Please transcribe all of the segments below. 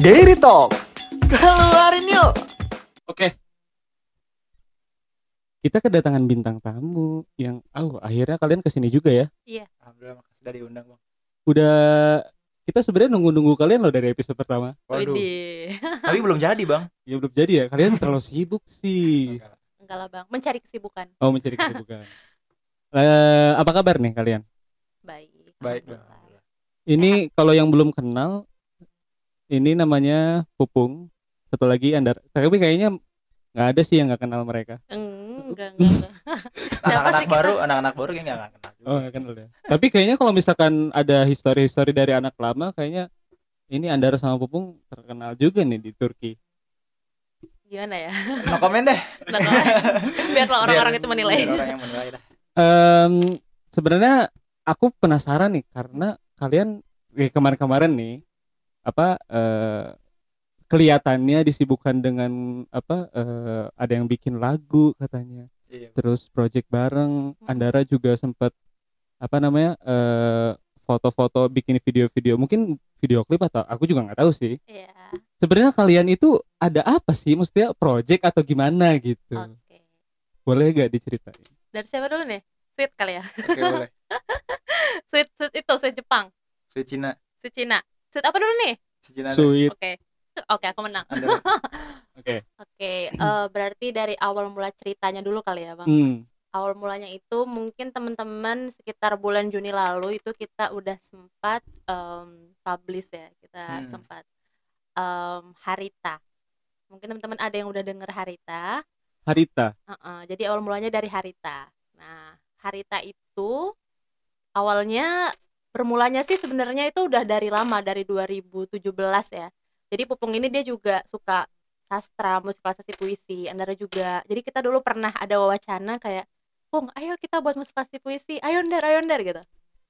Daily Talk. Keluarin yuk. Oke. Kita kedatangan bintang tamu yang oh akhirnya kalian ke sini juga ya. Alhamdulillah makasih udah diundang bang. Udah kita sebenarnya nunggu-nunggu kalian loh dari episode pertama. Waduh. Tapi belum jadi bang. Ya belum jadi ya. Kalian terlalu sibuk sih. Enggak lah bang, mencari kesibukan. Oh mencari kesibukan. Eh, apa kabar nih kalian? Baik. Baik. Ini kalau yang belum kenal, ini namanya Pupung. Satu lagi Andar. Tapi kayaknya nggak ada sih yang nggak kenal mereka. Enggak, enggak, Anak-anak baru, anak-anak baru kayaknya nggak kenal juga. Oh nggak kenal ya. Tapi kayaknya kalau misalkan ada histori-histori dari anak lama, kayaknya ini Andar sama Pupung terkenal juga nih di Turki. Gimana ya? No komen deh. Kalau- Biarlah orang-orang Biar- itu menilai. biar orang yang menilai dah. Em, sebenarnya aku penasaran nih karena kalian kayak kemarin-kemarin nih apa eh, kelihatannya disibukkan dengan apa eh, ada yang bikin lagu katanya Iya. terus project bareng Andara juga sempat apa namanya eh, foto-foto bikin video-video mungkin video klip atau aku juga nggak tahu sih Iya. sebenarnya kalian itu ada apa sih maksudnya project atau gimana gitu Oke. boleh gak diceritain Dari siapa dulu nih? Sweet kali ya. Oke boleh. Sweet, sweet itu, sweet Jepang. Sweet Cina. Sweet Cina. Sweet apa dulu nih? Sweet deh. sweet Oke. Oke, aku menang. Oke Oke, eh, berarti dari awal mula ceritanya dulu kali ya, Bang. Hmm. Awal mulanya itu mungkin teman-teman sekitar bulan Juni lalu itu kita udah sempat em, publish ya. Kita Hmm. sempat em, Harita. Mungkin teman-teman ada yang udah denger Harita. Harita Heeh, jadi awal mulanya dari Harita. Nah, Harita itu awalnya bermulanya sih sebenarnya itu udah dari lama dari 2017 ya. Jadi Pupung ini dia juga suka sastra, musikalisasi puisi, Andara juga. Jadi kita dulu pernah ada wacana kayak, "Pung, ayo kita buat musikalisasi puisi. Ayo Ndar, ayo Ndar," gitu.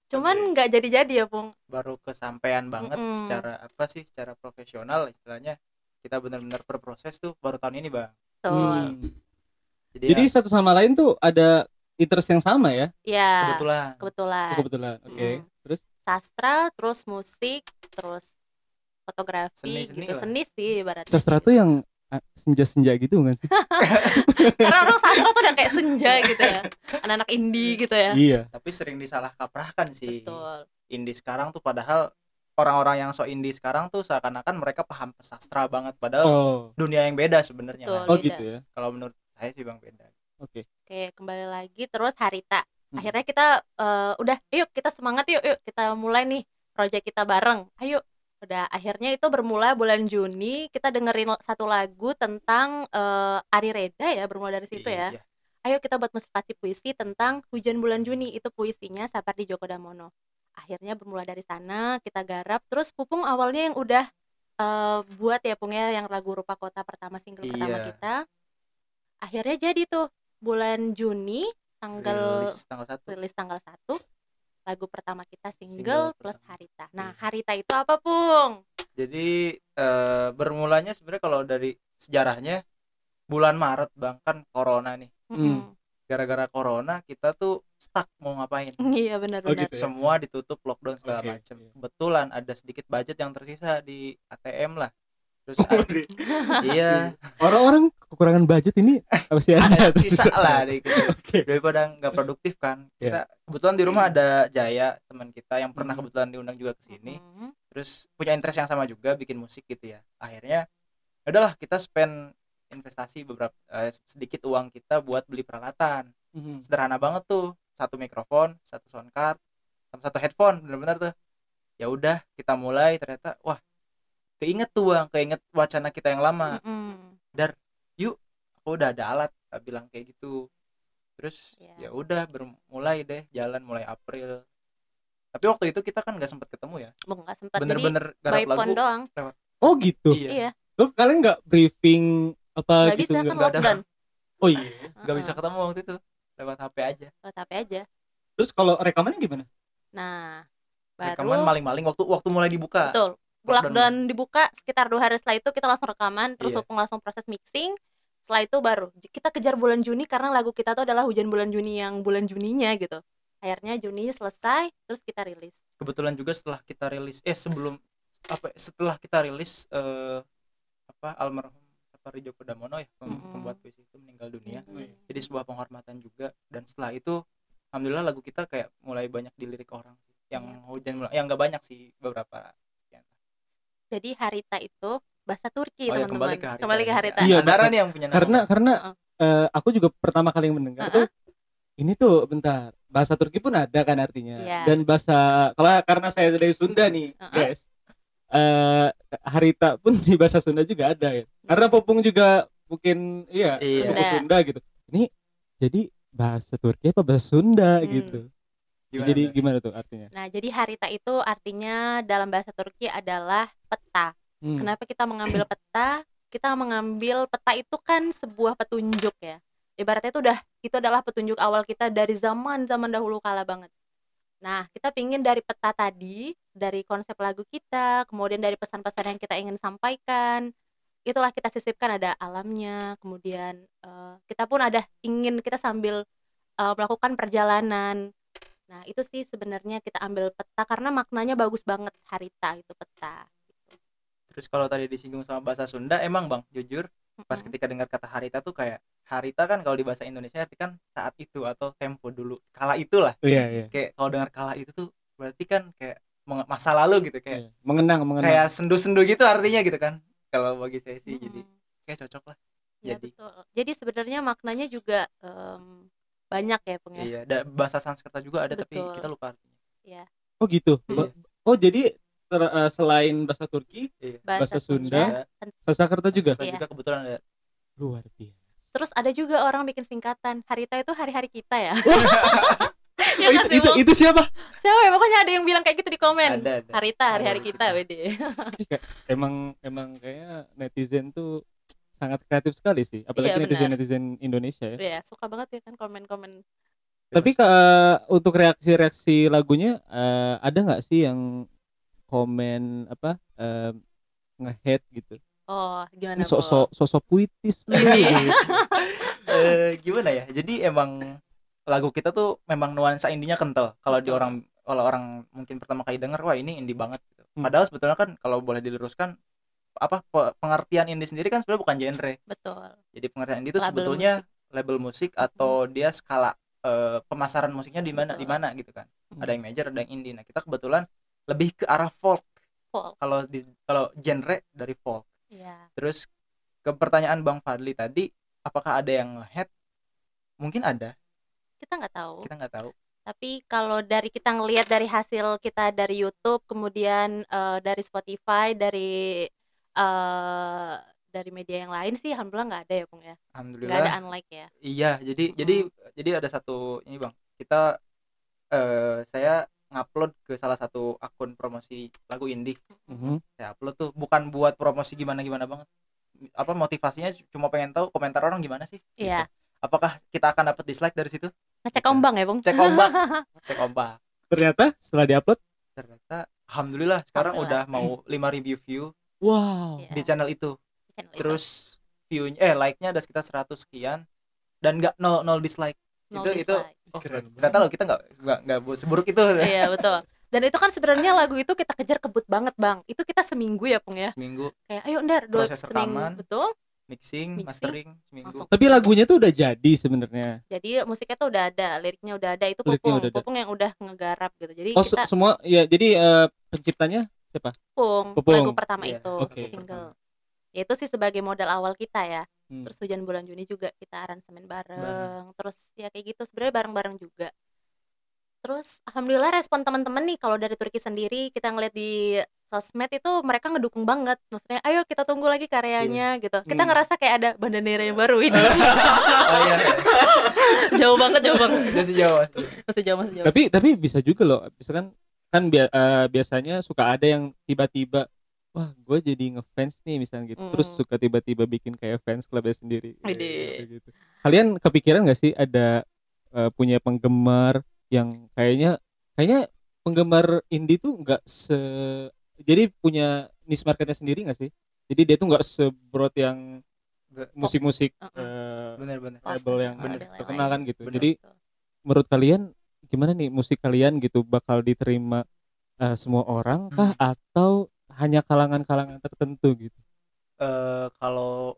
Cuman Oke. nggak jadi-jadi ya, Pung. baru kesampaian banget Mm-mm. secara apa sih? Secara profesional istilahnya. Kita benar-benar berproses tuh baru tahun ini bang. Betul. Hmm. Jadi, Jadi ya, satu sama lain tuh ada interest yang sama ya? Ya, kebetulan. kebetulan. Oh, kebetulan. Oke. Mm. Terus Sastra, terus musik, terus fotografi Seni-seni gitu. lah. Seni sih ibaratnya. sastra tuh yang senja-senja gitu kan sih? Karena orang sastra tuh udah kayak senja gitu ya. Anak-anak indie gitu ya. iya. Tapi sering disalah kaprahkan sih. Betul. Indie sekarang tuh padahal orang-orang yang so indie sekarang tuh seakan-akan mereka paham sastra banget padahal Oh. dunia yang beda sebenarnya kan. Oh beda. gitu ya. kalau menurut saya sih bang beda Oke. Oke, kembali lagi terus Harita. Hmm. Akhirnya kita eh, udah yuk kita semangat yuk yuk kita mulai nih proyek kita bareng. Ayo. Udah akhirnya itu bermula bulan Juni kita dengerin satu lagu tentang eh, Ari Reda ya bermula dari situ ya. Iya. Ayo kita buat musikasi puisi tentang hujan bulan Juni itu puisinya Sapardi Djoko Damono. Akhirnya bermula dari sana kita garap terus Pupung awalnya yang udah eh, buat ya Pung ya yang lagu Rupa Kota pertama single pertama Iya. kita. Akhirnya jadi tuh bulan Juni tanggal rilis tanggal satu rilis tanggal 1 lagu pertama kita single, Single plus pertama. Harita. Nah, Iya. Harita itu apa, Pung? jadi eh, bermulanya sebenarnya kalau dari sejarahnya bulan Maret bang kan corona nih Mm-mm. gara-gara corona kita tuh stuck mau ngapain Iya, benar Oh, benar. gitu ya? semua ditutup lockdown segala Oke, macam iya. kebetulan ada sedikit budget yang tersisa di ATM lah terus Oh, a- iya Orang-orang kekurangan budget ini apa sih ada? ada sisa lah dikit. Oke. daripada nggak produktif kan Iya. kita kebetulan di rumah ada Jaya teman kita yang pernah Hmm. kebetulan diundang juga ke sini Mm-mm. terus punya interest yang sama juga bikin musik gitu ya akhirnya ya udahlah kita spend investasi beberapa eh, sedikit uang kita buat beli peralatan Mhm. sederhana banget tuh satu mikrofon satu sound card sama satu headphone bener-bener tuh ya udah kita mulai ternyata wah keinget tuh bang keinget wacana kita yang lama Mm-mm. oh udah ada alat Kita bilang kayak gitu terus Iya. ya udah bermulai deh jalan mulai April tapi waktu itu kita kan nggak sempat ketemu ya nggak sempat. Bener-bener garap lagu doang. Oh gitu. iya Iya, Loh, kalian nggak briefing apa nggak gitu? bisa kan ada. Oh iya. nggak bisa ketemu waktu itu lewat HP aja Oh, tapi aja. Terus kalau rekamannya gimana? Nah, rekaman baru maling-maling waktu waktu mulai dibuka betul. Lockdown. Lockdown dibuka sekitar dua hari setelah itu kita langsung rekaman, terus. Pupung langsung proses mixing. Setelah itu baru kita kejar bulan Juni karena lagu kita tuh adalah hujan bulan Juni yang bulan Juninya gitu. Akhirnya Juni selesai, terus kita rilis. kebetulan juga setelah kita rilis eh sebelum apa setelah kita rilis eh, apa almarhum Sapari Djoko Damono ya pem- Mm-mm. pembuat puisi itu meninggal dunia Hmm. jadi sebuah penghormatan juga dan setelah itu alhamdulillah lagu kita kayak mulai banyak dilirik orang yang Iya. hujan yang nggak banyak sih beberapa. Jadi Harita itu bahasa Turki oh ya teman-teman. kembali ke Harita Kembali ke ini. Harita. Iya, Andara nih yang punya nama karena karena Heeh. eh, aku juga pertama kali mendengar Heeh. tuh ini tuh bentar bahasa Turki pun ada kan artinya Iya. dan bahasa kalau karena saya dari Sunda nih Heeh. guys eh Harita pun di bahasa Sunda juga ada ya karena Popung juga mungkin iya Iya. suku Sunda. Sunda gitu ini jadi bahasa Turki apa bahasa Sunda Hmm. gitu Gimana jadi tuh? gimana tuh artinya Nah, jadi Harita itu artinya dalam bahasa Turki adalah peta. Hmm. Kenapa kita mengambil peta? Kita mengambil peta itu kan sebuah petunjuk ya. Ibaratnya itu udah itu adalah petunjuk awal kita dari zaman zaman dahulu kala banget. Nah, kita pingin dari peta tadi, dari konsep lagu kita, kemudian dari pesan-pesan yang kita ingin sampaikan, itulah kita sisipkan ada alamnya, kemudian eh, kita pun ada ingin kita sambil eh, melakukan perjalanan. Nah, itu sih sebenarnya kita ambil peta karena maknanya bagus banget Harita itu peta. Terus kalau tadi disinggung sama bahasa Sunda emang bang jujur pas Mm-mm. ketika dengar kata harita tuh kayak harita kan kalau di bahasa Indonesia arti kan saat itu atau tempo dulu kala itulah iya iya kayak kalau dengar kala itu tuh berarti kan kayak masa lalu gitu kayak Iya. mengenang mengenang kayak sendu-sendu gitu artinya gitu kan kalau bagi saya sih jadi Mm-mm. kayak cocok lah Ya, jadi betul. Jadi sebenarnya maknanya juga em, banyak ya, Pung ya. iya da- bahasa Sanskerta juga ada tapi Betul. kita lupa artinya oh gitu Mm. oh jadi ter- eh, selain bahasa Turki iya Bahasa Sunda. Sunda, Sanskerta juga Sanskerta Iya. juga kebetulan ada luar biasa Terus ada juga orang bikin singkatan. Harita itu hari-hari kita ya. Ya Oh, itu, itu itu siapa Siapa ya? Pokoknya ada yang bilang kayak gitu di komen. ada ada Harita hari-hari kita, Wede. Emang emang kayaknya netizen tuh sangat kreatif sekali sih apalagi Iya, benar. netizen netizen Indonesia ya Iya, suka banget ya kan komen-komen. tapi ke- untuk reaksi-reaksi lagunya eh, ada nggak sih yang komen apa eh, nge-hate gitu. Oh, gimana, sosok sosok puitis. Widih. eh gimana ya? Jadi emang lagu kita tuh memang nuansa indinya kental. Kalau di orang kalau orang mungkin pertama kali denger wah ini indie banget gitu. Hmm. padahal sebetulnya kan kalau boleh diluruskan apa pe- pengertian indie sendiri kan sebenarnya bukan genre. Betul. jadi pengertian indie itu Label sebetulnya label musik atau dia skala eh, pemasaran musiknya di mana di mana gitu kan. Hmm. ada yang major ada yang indie. Nah kita kebetulan lebih ke arah folk Folk. kalau di kalau genre dari folk Iya. terus ke pertanyaan bang Fadli tadi apakah ada yang head mungkin ada Kita nggak tahu. kita nggak tahu Tapi kalau dari kita ngelihat dari hasil kita dari YouTube, kemudian eh, dari Spotify, dari eh dari media yang lain sih, alhamdulillah nggak ada ya, Pung ya. Nggak ada alhamdulillah unlike ya. iya jadi jadi jadi ada satu ini bang kita eh saya ngupload ke salah satu akun promosi lagu indie. Mhm. saya upload tuh bukan buat promosi gimana gimana banget. Apa motivasinya cuma pengen tahu komentar orang gimana sih? Iya. Gitu. apakah kita akan dapat dislike dari situ? Ngecek ombang ya, Pung. cek ombak cek ombak ternyata setelah diupload? Ternyata alhamdulillah sekarang Alhamdulillah. udah mau 5000 view. Wow. Iya, di channel itu. Channel itu. terus view-nya eh like-nya ada sekitar 100 sekian. Dan nggak nol nol dislike No itu itu oh, ternyata loh kita nggak nggak nggak bu- seburuk itu Iya, betul. Dan itu kan sebenarnya lagu itu kita kejar kebut banget, Bang. Itu kita seminggu ya, Pung ya. seminggu Kayak ayo ndar dua Proses seminggu, rekaman. betul. mixing, Mixing, mastering seminggu langsung. tapi lagunya tuh udah jadi sebenarnya Jadi musiknya tuh udah ada, liriknya udah ada. Itu Liriknya Pupung. Pupung yang udah ngegarap gitu. Jadi oh kita semua ya jadi eh, penciptanya siapa Pupung, Pupung. lagu pertama Iya, itu, Oke. single. Ya itu sih sebagai modal awal kita ya. Hmm. Terus hujan bulan Juni juga kita aransemen bareng. Terus ya kayak gitu sebenarnya bareng-bareng juga. Terus alhamdulillah respon teman-teman nih kalau dari Turki sendiri kita ngeliat di sosmed itu mereka ngedukung banget. Maksudnya ayo kita tunggu lagi karyanya gitu. Kita Hmm. ngerasa kayak ada bandanera yang baru ini. oh iya jauh banget, jauh banget. masih jauh masih jauh. Masih jauh, masih jauh. tapi tapi bisa juga loh misalkan kan bia- eh, biasanya suka ada yang tiba-tiba wah gue jadi ngefans nih misalnya gitu terus Mm. suka tiba-tiba bikin kayak fans clubnya sendiri Widih. Kayak gitu. kalian kepikiran gak sih ada eh, punya penggemar yang kayaknya kayaknya penggemar indie tuh nggak se jadi punya niche marketnya sendiri gak sih jadi dia tuh nggak sebrot yang musik-musik Uh-uh. eh, bener-bener label yang yang terkenal kan gitu Bener. jadi menurut kalian gimana nih musik kalian gitu bakal diterima eh, semua orang kah atau hanya kalangan-kalangan tertentu gitu eh kalau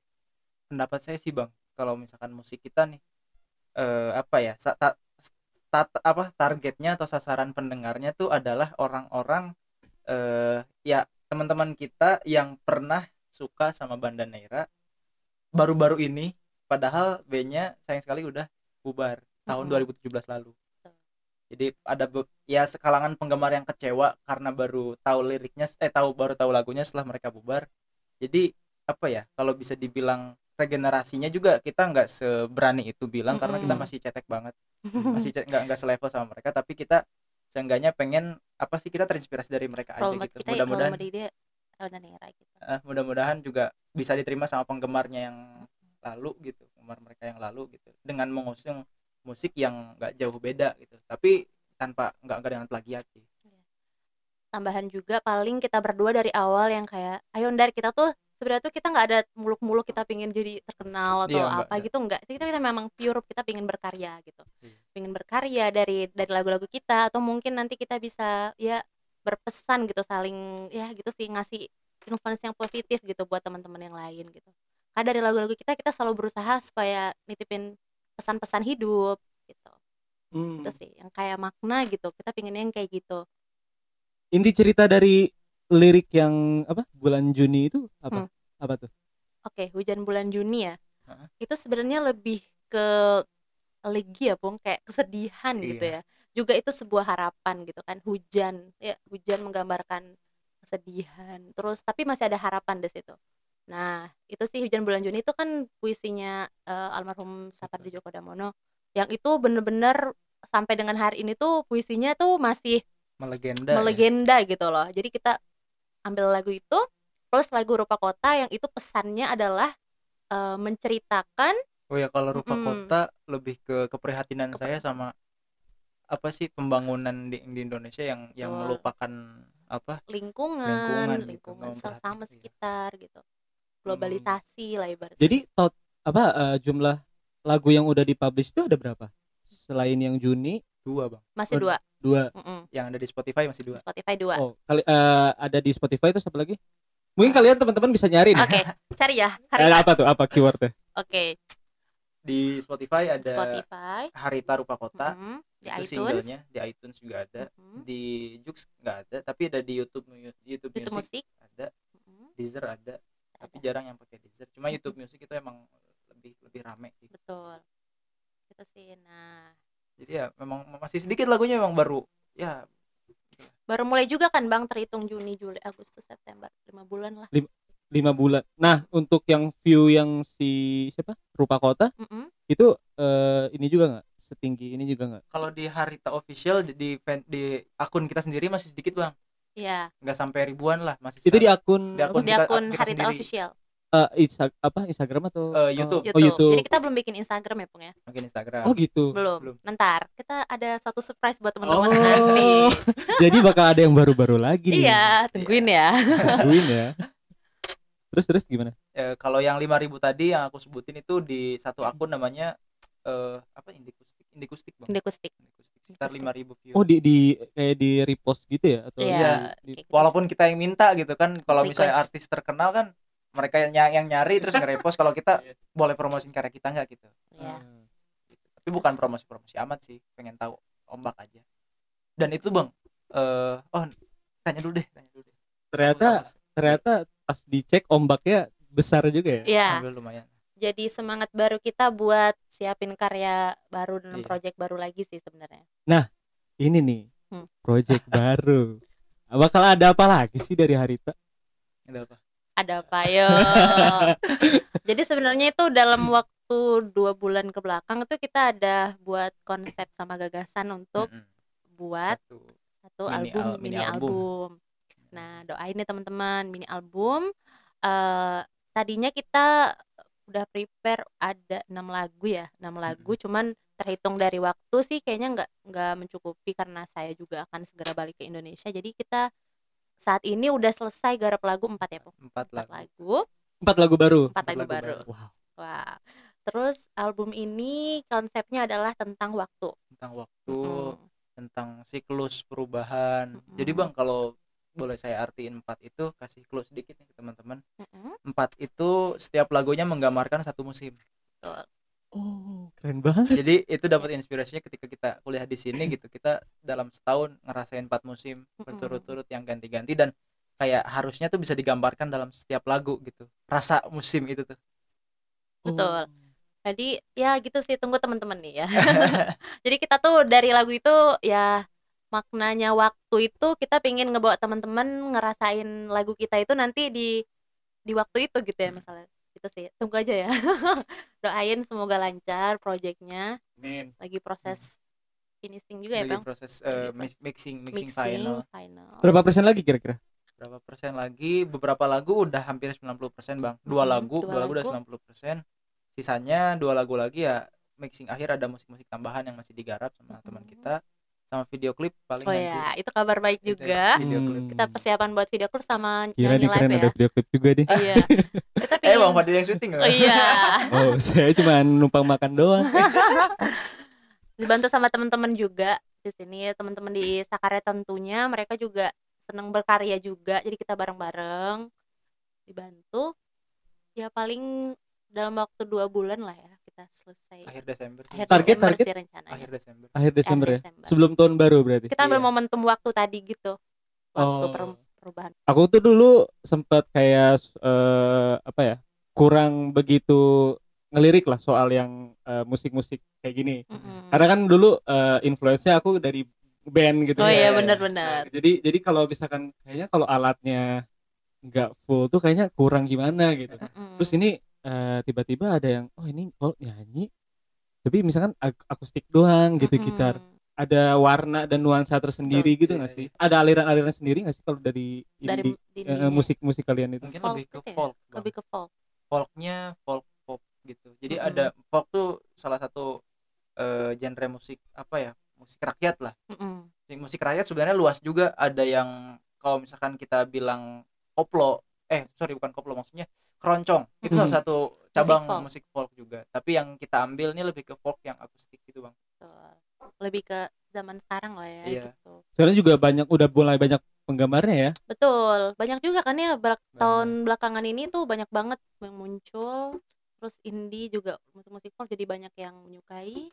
pendapat saya sih bang kalau misalkan musik kita nih eh apa ya sa- ta- tat- apa targetnya atau sasaran pendengarnya tuh adalah orang-orang eh ya teman-teman kita yang pernah suka sama Banda Neira baru-baru ini padahal B-nya sayang sekali udah bubar tahun Mm-mm. 2017 lalu jadi ada ya sekalangan penggemar yang kecewa karena baru tahu liriknya eh tahu baru tahu lagunya setelah mereka bubar. Jadi apa ya kalau bisa dibilang regenerasinya juga kita nggak seberani itu bilang karena kita masih cetek banget. Masih nggak nggak selevel sama mereka tapi kita seenggaknya pengen apa sih kita terinspirasi dari mereka aja gitu. ya, mudah-mudahan Nera gitu. Eh, mudah-mudahan juga bisa diterima sama penggemarnya yang lalu gitu penggemar mereka yang lalu gitu. Dengan mengusung musik yang nggak jauh beda gitu. Tapi tanpa nggak nggak dengan plagiat sih. Tambahan juga paling kita berdua dari awal yang kayak ayo Ndar kita tuh sebenarnya tuh kita nggak ada muluk-muluk kita pingin jadi terkenal atau Iya, nggak, apa nggak. gitu enggak kita, kita memang pure kita pingin berkarya gitu. Iya. pingin berkarya dari dari lagu-lagu kita atau mungkin nanti kita bisa ya berpesan gitu saling ya gitu sih ngasih influence yang positif gitu buat teman-teman yang lain gitu. Karena dari lagu-lagu kita kita selalu berusaha supaya nitipin pesan-pesan hidup gitu Hmm. itu sih yang kayak makna gitu kita pinginnya yang kayak gitu inti cerita dari lirik yang apa bulan Juni itu apa Hmm. apa tuh Oke, hujan bulan Juni ya. Heeh. Itu sebenarnya lebih ke legi ya, Pung, kayak kesedihan gitu Iya. ya. Juga itu sebuah harapan gitu kan, hujan. Ya, hujan menggambarkan kesedihan. Terus tapi masih ada harapan di situ. Nah, itu sih hujan bulan Juni itu kan puisinya eh, almarhum Sapardi Djoko Damono yang itu bener-bener sampai dengan hari ini tuh puisinya tuh masih melegenda ya. melegenda gitu loh. Jadi kita ambil lagu itu plus lagu Rupa Kota yang itu pesannya adalah eh, menceritakan oh ya kalau rupa Mm-mm. kota lebih ke keprihatinan saya sama apa sih pembangunan di, di Indonesia yang yang Betul. melupakan apa lingkungan, Lingkungan gitu, lingkungan, sesama memperhatikan, iya. sekitar gitu. Globalisasi lah ibaratnya. jadi tot apa eh, jumlah lagu yang udah dipublish itu ada berapa? Selain yang Juni? Dua bang. Masih Oh, dua, dua. Mm-mm. yang ada di Spotify masih dua. Spotify dua. oh kali eh, ada di Spotify itu apa lagi? Mungkin kalian teman-teman bisa nyari nih Oke, cari ya. Eh, Harita. apa tuh? Apa keywordnya? Oke, di Spotify ada Spotify, Harita Rupa Kota. Mm-mm, di itu iTunes, singlenya di iTunes juga ada. Mm-mm, di Jux nggak ada tapi ada di YouTube YouTube, YouTube Music, Musik, ada. Mm-mm, Deezer ada tapi jarang yang pakai Deezer cuma. YouTube Music itu emang lebih lebih rame sih betul. Itu sih. Nah, jadi ya memang masih sedikit lagunya memang baru ya baru mulai juga kan Bang terhitung Juni, Juli, Agustus, September, lima bulan lah. lima bulan nah untuk yang view yang si siapa Rupa Kota Mm-mm. itu eh, ini juga nggak setinggi ini juga nggak kalau di Harita official di, di di akun kita sendiri masih sedikit bang Iya, nggak sampai ribuan lah masih itu di akun Di akun di kita- akun kita Harita sendiri. Official, eh, Insta- apa Instagram atau Eh, YouTube. oh YouTube Jadi kita belum bikin Instagram ya, Pung ya? mungkin Instagram oh gitu Belum. Belum. Nanti kita ada satu surprise buat teman-teman Oh. nanti. jadi bakal ada yang baru-baru lagi nih Iya, tungguin ya. tungguin ya terus terus gimana Eh, kalau yang 5000 tadi yang aku sebutin itu di satu akun namanya eh apa indikustik indikustik bang Indekustik. indikustik sekitar Indikustik. 5000 view. Oh di di kayak di repost gitu ya? Atau Iya, di- kayak gitu walaupun kita yang minta gitu kan kalau misalnya artis terkenal kan mereka yang, yang nyari terus nge-repost kalau kita boleh promosiin karya kita nggak gitu. Iya. tapi bukan promosi-promosi amat sih pengen tahu ombak aja. Dan itu bang eh oh tanya dulu deh tanya dulu deh. Ternyata ternyata pas dicek ombaknya besar juga ya? Iya, lumayan. Jadi semangat baru kita buat siapin karya baru dan Iya. project baru lagi sih sebenarnya. ini nih Hmm. project baru bakal ada apa lagi sih dari Harita ada apa Ada apa yo? jadi sebenarnya itu dalam waktu dua bulan ke belakang itu kita ada buat konsep sama gagasan untuk Mm-mm. buat Satu. satu Mini album al- mini, album. album. Nah, doain nih teman-teman mini album. eh tadinya kita udah prepare ada enam lagu ya, enam lagu. Cuman terhitung dari waktu sih kayaknya nggak nggak mencukupi karena saya juga akan segera balik ke Indonesia. Jadi kita saat ini udah selesai garap lagu empat ya, Pung? empat Empat lagu lagu, empat lagu baru empat Empat lagu lagu baru. baru. wow Wah. Terus album ini konsepnya adalah tentang waktu. tentang waktu Mm-mm. tentang siklus perubahan Mm-mm. jadi bang kalau boleh saya artiin empat itu kasih clue sedikit nih ke teman-teman Mm-mm. empat itu setiap lagunya menggambarkan satu musim Oh, keren banget. jadi itu dapat inspirasinya ketika kita kuliah di sini gitu kita dalam setahun ngerasain empat musim berturut-turut yang ganti-ganti dan kayak harusnya tuh bisa digambarkan dalam setiap lagu gitu rasa musim itu tuh Betul. Jadi ya gitu sih tunggu teman-teman nih ya. Jadi kita tuh dari lagu itu ya maknanya waktu itu kita pingin ngebawa teman-teman ngerasain lagu kita itu nanti di di waktu itu gitu ya misalnya. Gitu sih. Tunggu aja ya. Doain semoga lancar proyeknya. Lagi proses finishing juga ya, lagi Bang. proses Lagi proses mix- mixing mixing, Mixing final final. Berapa persen lagi kira-kira? berapa persen lagi beberapa lagu udah hampir 90 persen bang dua lagu dua dua lagu udah lagu. 90 persen sisanya dua lagu lagi ya mixing akhir ada musik-musik tambahan yang masih digarap sama teman Mm-mm. kita sama video klip paling Oh nanti ya, itu kabar baik Itu juga. video Hmm. klip Kita persiapan buat video klip sama Kira nyanyi nih keren live ada ya. video klip juga deh. Iya. Eh pingin- bang Fadil yang syuting Oh iya. Oh, saya cuma numpang makan doang. dibantu sama teman-teman juga di sini teman-teman di Sakarya tentunya mereka juga senang berkarya juga jadi kita bareng-bareng dibantu ya paling dalam waktu dua bulan lah ya kita selesai akhir Desember akhir Target, Desember target? sih rencananya akhir Desember Akhir Desember ya. Desember. Sebelum tahun baru berarti. kita ambil Iya. momentum waktu tadi gitu waktu Oh. per- perubahan Aku tuh dulu sempat kayak eh, apa ya? Kurang begitu ngelirik lah soal yang eh, musik-musik kayak gini. Mm-mm. Karena kan dulu eh, influence-nya aku dari band gitu oh ya. iya benar-benar Jadi jadi kalau misalkan kayaknya kalau alatnya nggak full tuh kayaknya kurang gimana gitu. Mm-mm. Terus ini eh, tiba-tiba ada yang oh ini oh nyanyi tapi misalkan ak- akustik doang gitu Mm-mm. gitar ada warna dan nuansa tersendiri Betul, gitu iya, nggak sih ada aliran-aliran sendiri nggak sih kalau dari dari indie, eh, dindingnya. musik-musik kalian itu mungkin Folk lebih ke gitu ya? folk Bang. lebih ke folk folknya folk pop gitu jadi Mm-mm. ada folk tuh salah satu eh, genre musik apa ya musik rakyat lah Mm-mm. musik rakyat sebenarnya luas juga ada yang kalau misalkan kita bilang koplo eh sorry bukan koplo maksudnya keroncong itu salah Mhm. satu cabang folk. musik folk. juga tapi yang kita ambil ini lebih ke folk yang akustik gitu bang Betul. lebih ke zaman sekarang lah ya Iya. gitu sekarang juga banyak udah mulai banyak penggamarnya ya Betul, banyak juga kan ya belak- Banyak. tahun belakangan ini tuh banyak banget yang muncul. Terus indie juga musik-musik folk jadi banyak yang menyukai.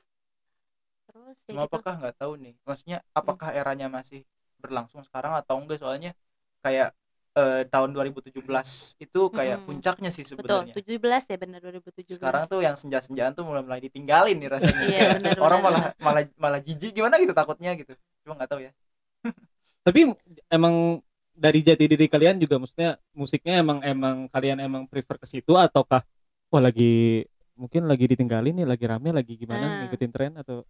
Terus ya cuma gitu. apakah nggak tahu nih maksudnya apakah eranya masih berlangsung sekarang atau enggak soalnya kayak eh, tahun 2017 itu kayak Mm-mm. puncaknya sih Betul, sebenarnya 17 ya benar 2017. sekarang tuh yang senja-senjaan tuh mulai mulai ditinggalin nih rasanya Iya, benar, orang benar, malah malah malah jijik gimana gitu takutnya gitu cuma nggak tahu ya tapi emang dari jati diri kalian juga maksudnya musiknya emang emang kalian emang prefer ke situ ataukah wah lagi mungkin lagi ditinggalin nih lagi rame lagi gimana Nah. ngikutin tren atau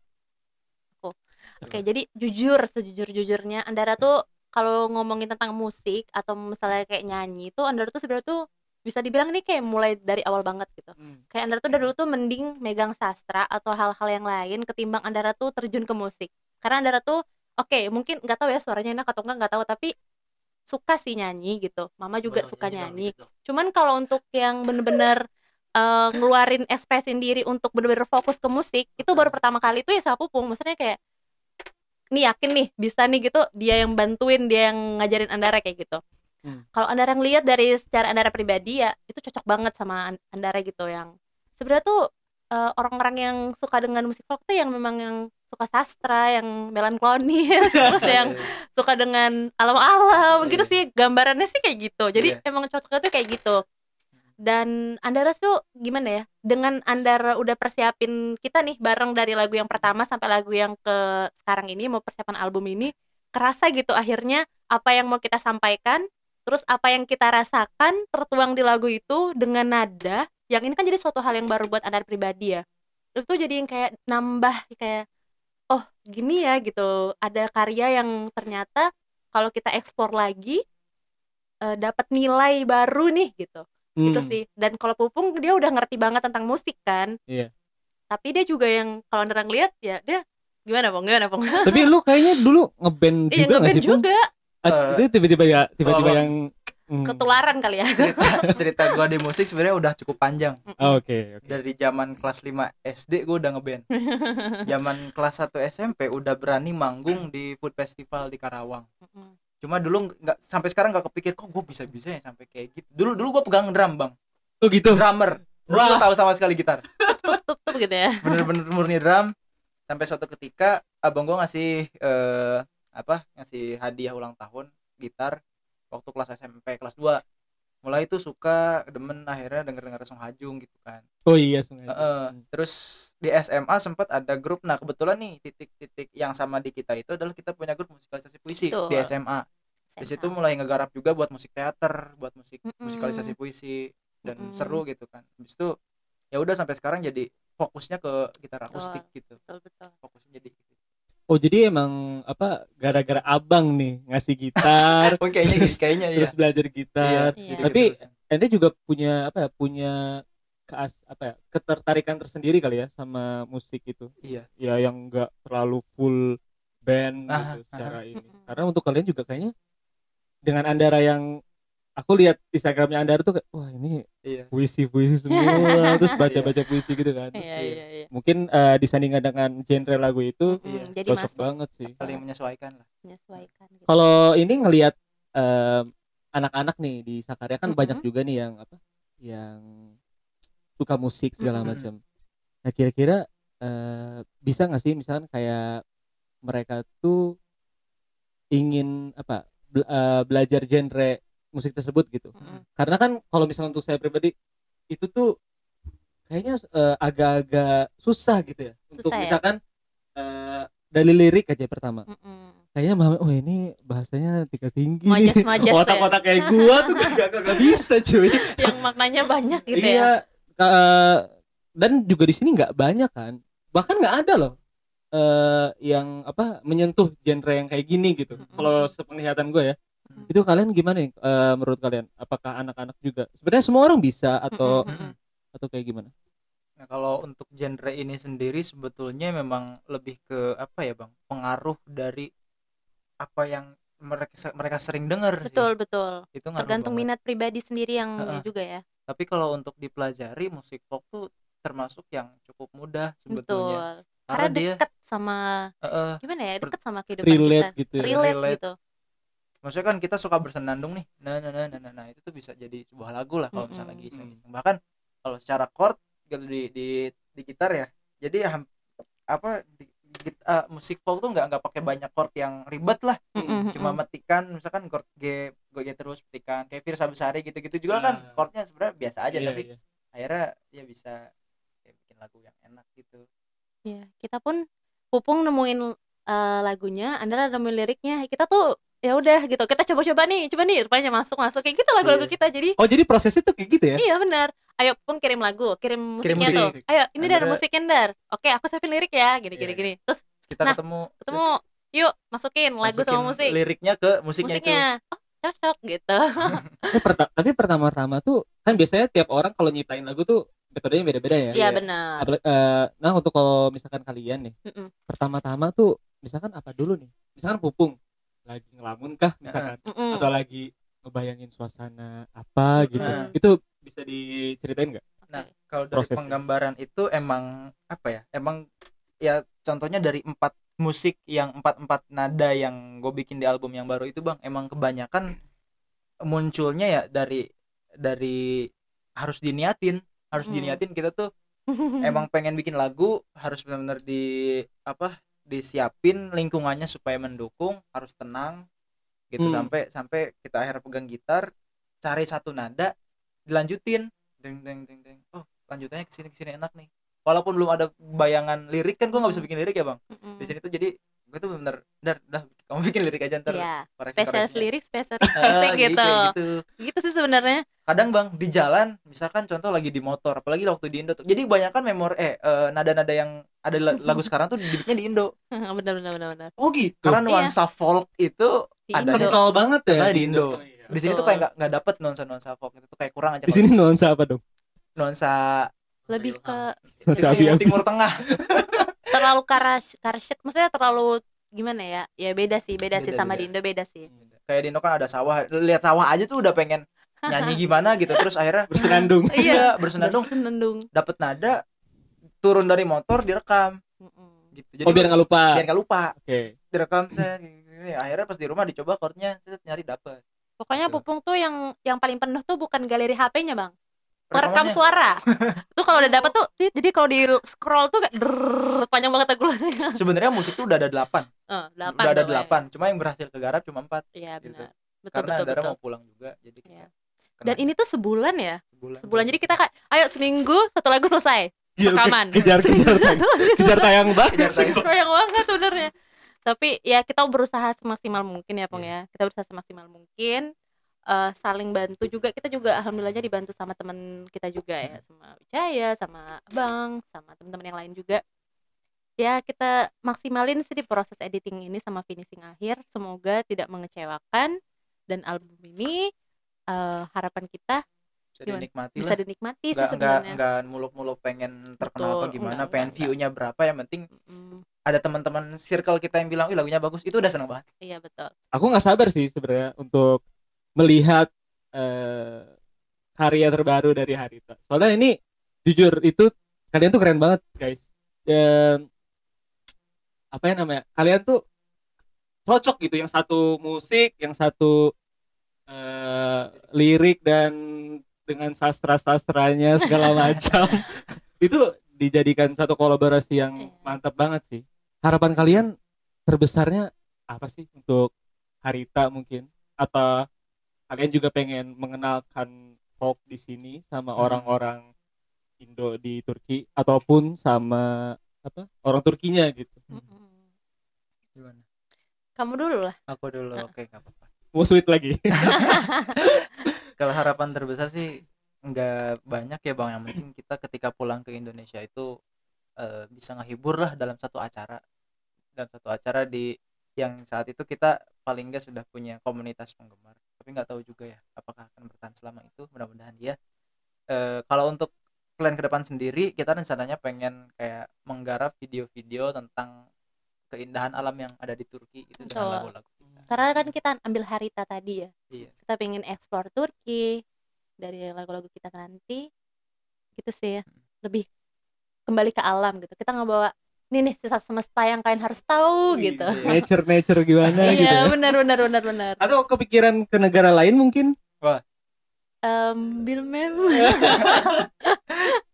Oke, jadi jujur sejujur-jujurnya Andara tuh kalau ngomongin tentang musik atau misalnya kayak nyanyi tuh Andara tuh sebenarnya tuh bisa dibilang ini kayak mulai dari awal banget gitu. Kayak Andara tuh dari dulu tuh mending megang sastra atau hal-hal yang lain ketimbang Andara tuh terjun ke musik. Karena Andara tuh oke, mungkin nggak tahu ya suaranya enak atau enggak nggak tahu tapi suka sih nyanyi gitu. Mama juga suka nyanyi. Cuman kalau untuk yang bener-bener eh, ngeluarin ekspresi diri untuk bener-bener fokus ke musik itu baru pertama kali itu ya sama Pupung. Maksudnya kayak nih yakin nih bisa nih gitu dia yang bantuin dia yang ngajarin Andara kayak gitu. Hmm. Kalau Andara ngelihat dari secara Andara pribadi ya itu cocok banget sama An- Andara gitu yang sebenarnya tuh eh, orang-orang yang suka dengan musik folk tuh yang memang yang suka sastra, yang melankolis, terus yang suka dengan alam-alam Iya. gitu sih gambarannya sih kayak gitu jadi Iya. emang cocoknya tuh kayak gitu dan Andara tuh gimana ya? Dengan Andara udah persiapin kita nih bareng dari lagu yang pertama sampai lagu yang ke sekarang ini mau persiapan album ini kerasa gitu akhirnya apa yang mau kita sampaikan terus apa yang kita rasakan tertuang di lagu itu dengan nada yang ini kan jadi suatu hal yang baru buat Andara pribadi ya. Itu tuh jadi yang kayak nambah kayak oh gini ya gitu. Ada karya yang ternyata kalau kita ekspor lagi eh, dapat nilai baru nih gitu gitu Hmm. sih. Dan kalau Pupung dia udah ngerti banget tentang musik kan? Iya. tapi dia juga yang kalau Anda ngeliat ya dia gimana pong gimana pong tapi lu kayaknya dulu ngeband iya juga nggak ngeband sih Pung? juga. Eh, itu tiba-tiba ya tiba-tiba yang hmm. ketularan kali ya. Cerita cerita gua di musik sebenarnya udah cukup panjang. Ah, oke oke. Dari zaman kelas 5 SD gua udah ngeband. Zaman kelas 1 SMP udah berani manggung di food festival di Karawang. Cuma dulu nggak sampai sekarang nggak kepikir kok gue bisa bisa ya sampai kayak gitu? Dulu dulu gue pegang drum bang. Oh gitu. drummer. Gue Wah. tahu sama sekali gitar. Tup tup tup gitu ya. Bener-bener murni drum. Sampai suatu ketika abang gue ngasih eh, apa ngasih hadiah ulang tahun gitar waktu kelas SMP kelas 2 mulai itu suka demen akhirnya denger denger Song Hajung gitu kan Oh iya sungai. Heeh. terus di SMA sempat ada grup nah kebetulan nih titik-titik yang sama di kita itu adalah kita punya grup musikalisasi puisi Betul. di SMA di situ mulai ngegarap juga buat musik teater buat musik Mm-mm. musikalisasi puisi dan Mm-mm. seru gitu kan habis itu ya udah sampai sekarang jadi fokusnya ke gitar akustik gitu betul betul fokusnya jadi gitu. Oh jadi emang apa gara-gara abang nih ngasih gitar, oh kayaknya Terus- kayaknya iya terus belajar gitar. Iya. Jadi Tapi gitu. ente juga punya apa ya? Punya keas apa ya? Ketertarikan tersendiri kali ya sama musik itu. iya Ya yang enggak terlalu full band Ah, gitu secara ini. Mm-mm. Karena untuk kalian juga kayaknya dengan Andara yang aku lihat Instagramnya Andara tuh kayak wah ini iya puisi-puisi semua terus baca-baca puisi gitu kan. Terus iya iya iya mungkin eh, disandingkan dengan genre lagu itu Mm-mm, Iya. jadi cocok masuk banget sih. saling menyesuaikan lah menyesuaikan gitu. Kalau ini ngelihat em, anak-anak nih di Sakarya kan Mm-mm. banyak juga nih yang apa? Yang suka musik segala macam. Nah, kira-kira eh, bisa nggak sih misalkan kayak mereka tuh ingin apa? bel- eh, belajar genre musik tersebut gitu. Mm-mm. Karena kan kalau misalkan untuk saya pribadi itu tuh kayaknya eh, agak-agak susah gitu ya untuk Susah ya? misalkan eh, dari lirik aja pertama Mm-mm. kayaknya memahami oh ini bahasanya tingkat tinggi Majas- nih majas ya. otak-otak kayak gua tuh gak, gak, gak bisa cuy yang maknanya banyak gitu ya iya eh, dan juga di sini nggak banyak kan bahkan nggak ada loh eh yang apa menyentuh genre yang kayak gini gitu Mm-mm. kalau sepenglihatan gue ya Mm. itu kalian gimana nih eh, menurut kalian apakah anak-anak juga sebenarnya semua orang bisa atau Mm-mm. atau kayak gimana Nah, kalau untuk genre ini sendiri sebetulnya memang lebih ke apa ya, Bang? Pengaruh dari apa yang mereka mereka sering dengar sih. betul betul Itu tergantung banget. minat pribadi sendiri yang Heeh. juga ya Tapi kalau untuk dipelajari musik folk tuh termasuk yang cukup mudah sebetulnya. betul Karena karena dia dekat sama Heeh. gimana ya dekat sama kehidupan relate kita gitu ya relate, Relate. gitu maksudnya kan kita suka bersenandung nih. Nah, nah, nah, nah, nah, nah, itu tuh bisa jadi sebuah lagu lah kalau misalnya lagi Mm-mm. iseng-iseng. Bahkan kalau secara chord gitu di di di gitar ya. Jadi apa di, git- ah, musik folk tuh nggak nggak pakai banyak chord yang ribet lah. Mm-mm, cuma mm-mm. metikan misalkan chord G G terus petikan kayak Firsa Besari gitu-gitu juga kan Nah. chordnya sebenarnya biasa aja Iya, tapi iya. akhirnya ya bisa kayak bikin lagu yang enak gitu Iya, kita pun Pupung nemuin eh, lagunya, Andra nemuin liriknya. Kita tuh ya udah gitu. Kita coba-coba nih, coba nih rupanya masuk masuk kayak gitu lagu-lagu Iya. kita. Jadi oh jadi prosesnya tuh kayak gitu ya iya benar. Ayo Pupung kirim lagu, kirim Kirim musiknya musik. tuh. Ayo ini dar Andra- musikin dar. Oke, aku siapin lirik ya, gini gini Iya, gini. Terus kita Nah, ketemu ketemu, yuk masukin lagu masukin sama musik. liriknya ke musiknya, Musiknya. Oh, cocok gitu. Perta- tapi pertama-tama tuh kan biasanya tiap orang kalau nyiptain lagu tuh metodenya beda-beda ya. Iya Iya. benar. Eh, nah untuk kalau misalkan kalian nih, Mm-mm. pertama-tama tuh misalkan apa dulu nih? Misalkan pupung lagi ngelamun kah misalkan Mm-mm. atau lagi ngebayangin suasana apa gitu. Mm-mm. Itu bisa diceritain nggak? nah kalau dari Prosesnya. penggambaran itu emang apa ya emang ya contohnya dari empat musik yang empat empat nada yang gue bikin di album yang baru itu bang emang kebanyakan munculnya ya dari dari harus diniatin harus Mm. diniatin kita tuh emang pengen bikin lagu harus benar-benar di apa disiapin lingkungannya supaya mendukung harus tenang gitu. Hmm. sampai sampai kita akhirnya pegang gitar cari satu nada dilanjutin. Deng deng deng deng. Oh lanjutannya ke sini ke sini enak nih. Walaupun belum ada bayangan lirik kan gua nggak bisa bikin lirik ya bang? Mm-mm. di sini tuh jadi gue tuh bener dar dah kamu bikin lirik aja ntar Iya, koreksi- spesialis koreksinya." lirik, spesialis Ah, musik gitu, gitu. gitu Gitu sih sebenarnya. kadang bang di jalan misalkan contoh lagi di motor apalagi waktu di Indo tuh jadi banyak kan memori eh eh, nada-nada yang ada lagu sekarang tuh dibikinnya di Indo benar benar benar benar. Oh gitu. karena Iya. nuansa folk itu Ada kental banget ya di Indo. Iya. di sini tuh kayak nggak nggak dapet nuansa nuansa folk itu tuh kayak kurang aja Di sini nuansa apa dong? nuansa Lebih ke Nuansa timur, tengah terlalu karas karsyet maksudnya terlalu gimana ya? Ya beda sih, beda, sih Beda, sama beda. di Indo beda sih. kayak di Indo kan ada sawah lihat sawah aja tuh udah pengen nyanyi gimana gitu terus akhirnya Bersenandung. iya bersenandung Bersenandung. dapet nada turun dari motor direkam gitu jadi Oh biar nggak lupa. biar nggak lupa Oke. direkam saya akhirnya pas di rumah dicoba chordnya nyari dapet Pokoknya Gitu. Pupung tuh yang yang paling penuh tuh bukan galeri HP-nya, Bang. Merekam suara. tuh kalau udah dapet tuh jadi kalau di scroll tuh kayak drrrr, panjang banget lagunya. sebenarnya musik tuh udah ada delapan Eh, delapan udah ada delapan cuma yang berhasil kegarap cuma empat Iya, Gitu. benar. Betul karena betul Andara betul. mau pulang juga jadi kita kena Dan ini tuh sebulan ya? sebulan, Sebulan. Jadi kita kayak ayo seminggu satu lagu selesai. Iya, Rekaman. kejar kejar tayang kejar tayang banget Kejar tayang. Banget sebenarnya. Tapi ya kita berusaha semaksimal mungkin ya, Pong ya. Kita berusaha semaksimal mungkin. Eh, saling bantu juga. Kita juga alhamdulillahnya dibantu sama teman kita juga ya. Sama Wijaya sama Bang sama teman-teman yang lain juga. Ya kita maksimalin sih di proses editing ini sama finishing akhir. Semoga tidak mengecewakan. Dan album ini eh, harapan kita bisa gimana? dinikmati bisa lah. dinikmati sih nggak nggak sebenarnya. nggak muluk-muluk pengen terkenal Betul, apa gimana enggak, pengen enggak, view-nya berapa. Yang penting Mm, ada teman-teman circle kita yang bilang ih lagunya bagus. Itu udah seneng banget. Iya betul. Aku nggak sabar sih sebenarnya untuk melihat eh, karya terbaru dari Harita. Soalnya ini jujur itu kalian tuh keren banget guys. Dan apa ya namanya? Kalian tuh cocok gitu. Yang satu musik, yang satu eh, lirik dan dengan sastra-sastranya segala macam. itu dijadikan satu kolaborasi yang Iya. mantap banget sih. Harapan kalian terbesarnya apa sih untuk Harita mungkin atau kalian juga pengen mengenalkan folk di sini sama Hmm. orang-orang Indo di Turki ataupun sama apa orang Turkinya gitu. Mm-mm. gimana? Kamu dulu lah. Aku dulu Heeh. oke nggak apa-apa. Mau sweet lagi? Kalau harapan terbesar sih nggak banyak ya bang. Yang penting kita ketika pulang ke Indonesia itu eh, bisa ngehibur lah dalam satu acara. Dalam satu acara di yang saat itu kita paling nggak sudah punya komunitas penggemar tapi nggak tahu juga ya apakah akan bertahan selama itu. Mudah-mudahan iya Eh, kalau untuk plan ke depan sendiri kita rencananya pengen kayak menggarap video-video tentang keindahan alam yang ada di Turki itu dengan Betul. lagu-lagu kita. Karena kan kita ambil Harita tadi ya. Iya. Kita pengen explore Turki dari lagu-lagu kita nanti. Gitu sih. Ya lebih kembali ke alam gitu. Kita nggak bawa ini nih sisa semesta yang kalian harus tahu gitu. Iya. nature nature gimana gitu iya ya. benar benar benar benar. Atau kepikiran ke negara lain mungkin? Em, Bill Mem.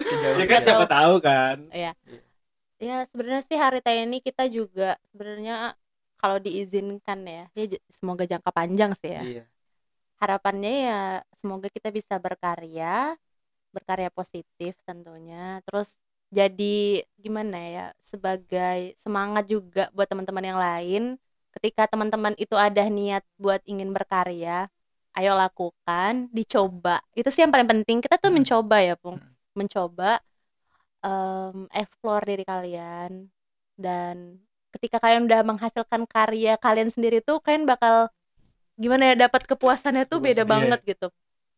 Ya kan siapa tahu kan. Ya sebenarnya sih Harita ini kita juga sebenarnya kalau diizinkan ya ya semoga jangka panjang sih ya. Iya. harapannya ya semoga kita bisa berkarya berkarya positif tentunya. Terus jadi gimana ya sebagai semangat juga buat teman-teman yang lain ketika teman-teman itu ada niat buat ingin berkarya ayo lakukan dicoba. Itu sih yang paling penting. Kita tuh Hmm. mencoba ya Pung. Hmm. mencoba em, explore diri kalian. Dan ketika kalian udah menghasilkan karya kalian sendiri tuh kalian bakal gimana ya dapat kepuasannya tuh beda Kepuasan, iya. banget gitu.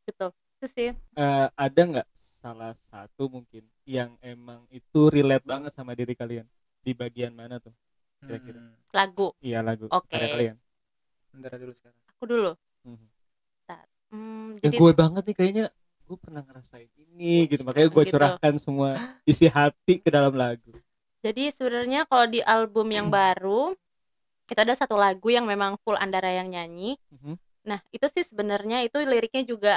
Gitu. Itu sih. Eh, ada nggak salah satu mungkin yang emang itu relate banget sama diri kalian di bagian mana tuh Kira-kira. Hmm. lagu iya lagu Oke. karya kalian Bentar dulu sekarang. aku dulu Mhm. hmm, yang jadi gue banget nih kayaknya gue pernah ngerasain ini gitu makanya gue Gitu. curahkan semua isi hati ke dalam lagu jadi sebenarnya kalau di album yang baru kita ada satu lagu yang memang full Andara yang nyanyi Mhm. nah itu sih sebenarnya itu liriknya juga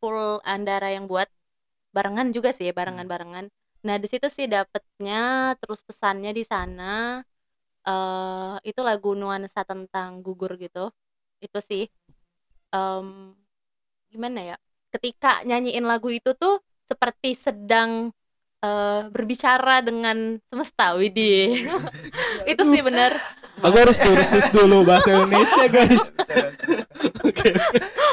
full Andara yang buat barengan juga sih barengan-barengan nah di situ sih dapetnya terus pesannya di sana eh itu lagu nuansa tentang gugur gitu. Itu sih em, gimana ya ketika nyanyiin lagu itu tuh seperti sedang eh, berbicara dengan semesta Widih itu sih benar aku harus kursus dulu bahasa Indonesia guys. Oke.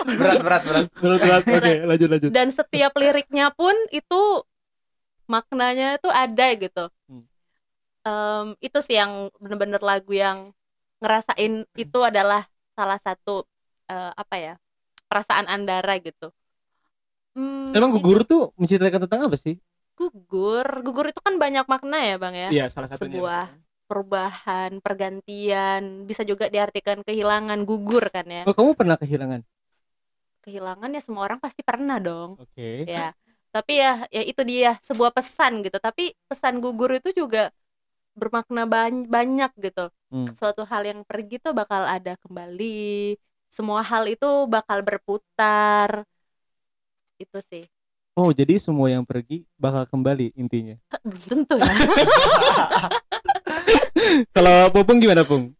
Berat berat berat. berat berat. Oke lanjut lanjut. Dan setiap liriknya pun itu maknanya tuh ada gitu. Hmm. Em, itu sih yang bener-bener lagu yang ngerasain itu adalah salah satu eh, apa ya perasaan Andara gitu. Hmm, emang itu gugur tuh menceritakan tentang apa sih? Gugur. Gugur itu kan banyak makna ya bang ya? Iya salah satunya Sebuah perubahan pergantian bisa juga diartikan kehilangan gugur kan ya? Oh kamu pernah kehilangan? Kehilangan ya semua orang pasti pernah dong. Oke. Ya tapi ya ya itu dia sebuah pesan gitu. Tapi pesan gugur itu juga bermakna ban- banyak gitu. Hmm. suatu hal yang pergi tuh bakal ada kembali. Semua hal itu bakal berputar. Itu sih Oh, jadi semua yang pergi bakal kembali intinya. tentu ya Kalau Pupung gimana, Pung?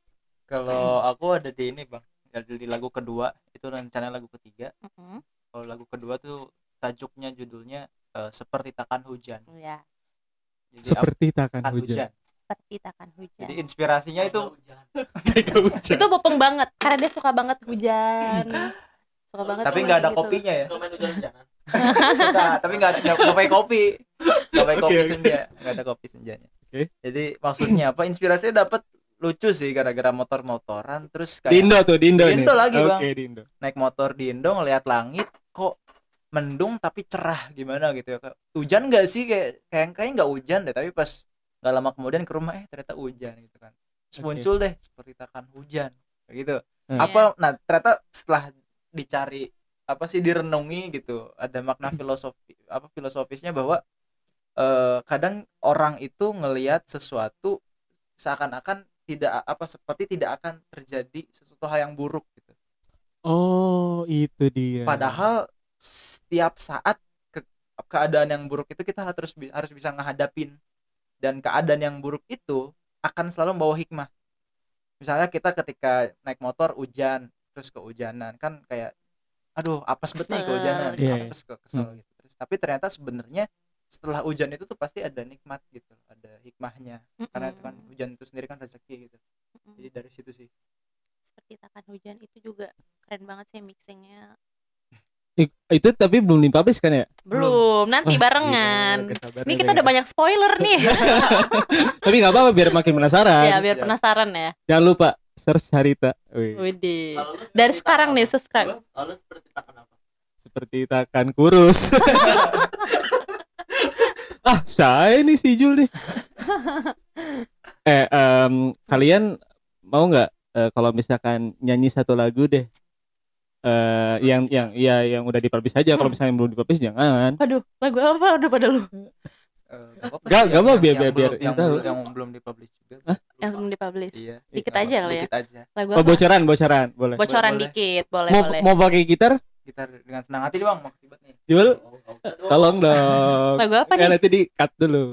Kalau aku ada di ini bang, ada di lagu kedua itu rencana lagu ketiga. Mm-mm. Kalau lagu kedua tuh tajuknya judulnya eh, seperti takkan hujan. ya Jadi Seperti takkan takkan hujan. seperti takkan hujan Jadi inspirasinya itu itu popeng banget karena dia suka banget hujan suka banget tapi nggak ada gitu. kopinya ya. Suka main hujan-hujanan. Suka, tapi nggak ada nggak pakai kopi. Nggak pakai kopi senja, nggak ada kopi senjanya. Oke. Jadi maksudnya apa? Inspirasinya dapat lucu sih gara-gara motor-motoran terus kayak Dindo tuh, Dindo, Di Indo nih. lagi, Bang. Oke, Dindo. naik motor di Indo ngelihat langit kok mendung tapi cerah gimana gitu ya Kayak, hujan nggak sih kayak kayak kayaknya nggak hujan deh tapi pas nggak lama kemudian ke rumah eh ternyata hujan gitu kan terus Oke. muncul deh seperti takkan hujan kayak gitu Hmm. apa nah ternyata setelah dicari apa sih direnungi gitu ada makna filosofi apa filosofisnya bahwa eh, kadang orang itu ngelihat sesuatu seakan-akan tidak apa seperti tidak akan terjadi sesuatu hal yang buruk gitu Oh, itu dia. Padahal setiap saat ke- keadaan yang buruk itu kita harus harus bisa ngehadapin dan keadaan yang buruk itu akan selalu membawa hikmah. Misalnya kita ketika naik motor hujan terus kehujanan kan kayak aduh apes nih Kesel. kehujanan, Iya, iya. apes ke kesel gitu. Terus tapi ternyata sebenarnya setelah hujan itu tuh pasti ada nikmat gitu, ada hikmahnya. Karena itu kan hujan itu sendiri kan rezeki gitu. Mm-mm. Jadi dari situ sih. seperti takkan hujan itu juga keren banget sih mixingnya itu tapi belum dipublish kan ya? belum nanti Wah, barengan gila, kesabaran ini ya, kita udah banyak spoiler nih Tapi nggak apa-apa biar makin penasaran. ya biar penasaran ya Jangan lupa search Harita. Wih, Widih. Dari sekarang nih subscribe Kalau seperti takkan apa? seperti takkan kurus. ah, saya nih si Jul nih. eh, em, kalian mau nggak eh, kalau misalkan nyanyi satu lagu deh? Eh, yang yang ya yang udah dipublish aja. Kalau misalnya belum dipublish jangan. Waduh, lagu apa udah pada lu? Eh, nggak apa-apa Nggak- sih, nggak yang- mau yang- biar- biar- belum- biar yang tahu. belum- yang belum dipublish juga. Hah? Yang belum dipublish. Iya. Dikit aja kali ya. Dikit aja. Lagu Oh, apa? bocoran, bocoran, boleh. Bocoran Boleh. dikit, boleh, mau boleh. mau pakai gitar? Kita dengan senang hati doang makasih banget nih. Jul, tolong dong. Lagu apa Ya, nih? nanti di cut dulu.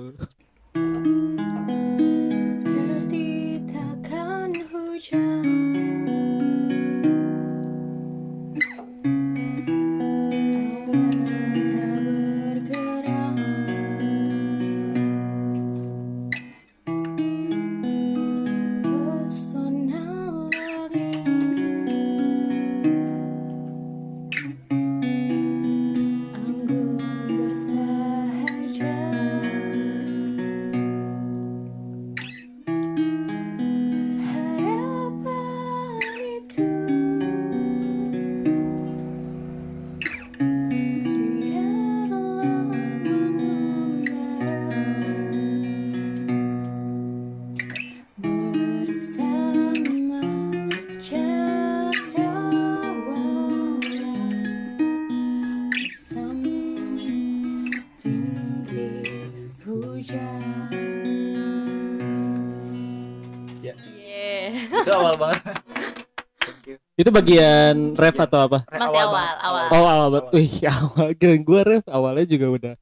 Itu bagian ref atau apa? Masih awal, banget, awal. Oh awal banget. Wih awal kira gue ref awalnya juga udah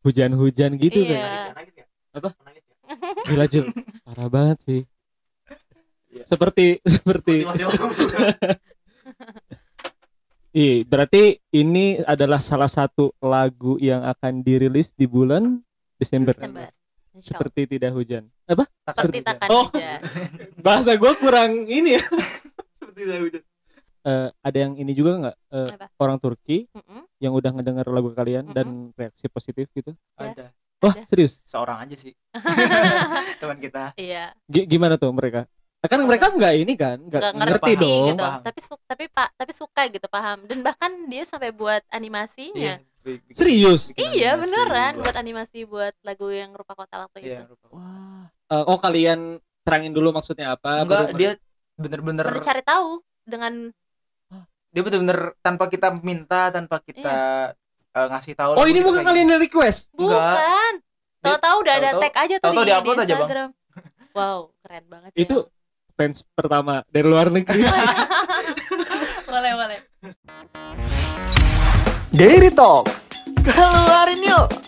hujan-hujan gitu Iya. kan. Nangis ya, nangis ya? Apa? Nangis ya? Gila Jul, parah banget sih. Iya. Seperti seperti mau. Ih, berarti ini adalah salah satu lagu yang akan dirilis di bulan Desember. Desember. Seperti tidak hujan. Apa? Seperti takkan Oh. hujan. Bahasa gue kurang ini ya. Hujan. Eh, ada yang ini juga nggak? Apa? orang Turki Mm-mm. yang udah ngedenger lagu kalian Mm-mm. dan reaksi positif gitu. Ya. Ada. Wah Ada. serius? Seorang aja sih. Teman kita. Iya, G- gimana tuh mereka? Kan mereka nggak ini kan, nggak ngerti, ngerti dong. gitu. Paham. Tapi su- tapi Pak, tapi suka gitu, paham. Dan bahkan dia sampai buat animasinya. bikin- Serius? bikin Iya, animasi beneran buat- buat animasi buat lagu yang rupa kota waktu Iya, itu. rupa. Wah. Eh, oh kalian terangin dulu maksudnya apa? Enggak, baru- dia bener-bener Baru cari tahu dengan dia bener-bener tanpa kita minta, tanpa kita eh, ngasih tahu. Oh ini bukan kayak kalian yang request? Bukan. Tahu-tahu udah ada tag aja tuh tahu-tahu di, di-upload di aja, Bang. Instagram. Wow, keren banget. Itu fans pertama dari luar negeri. boleh boleh. Daily Talk. Keluarin yuk.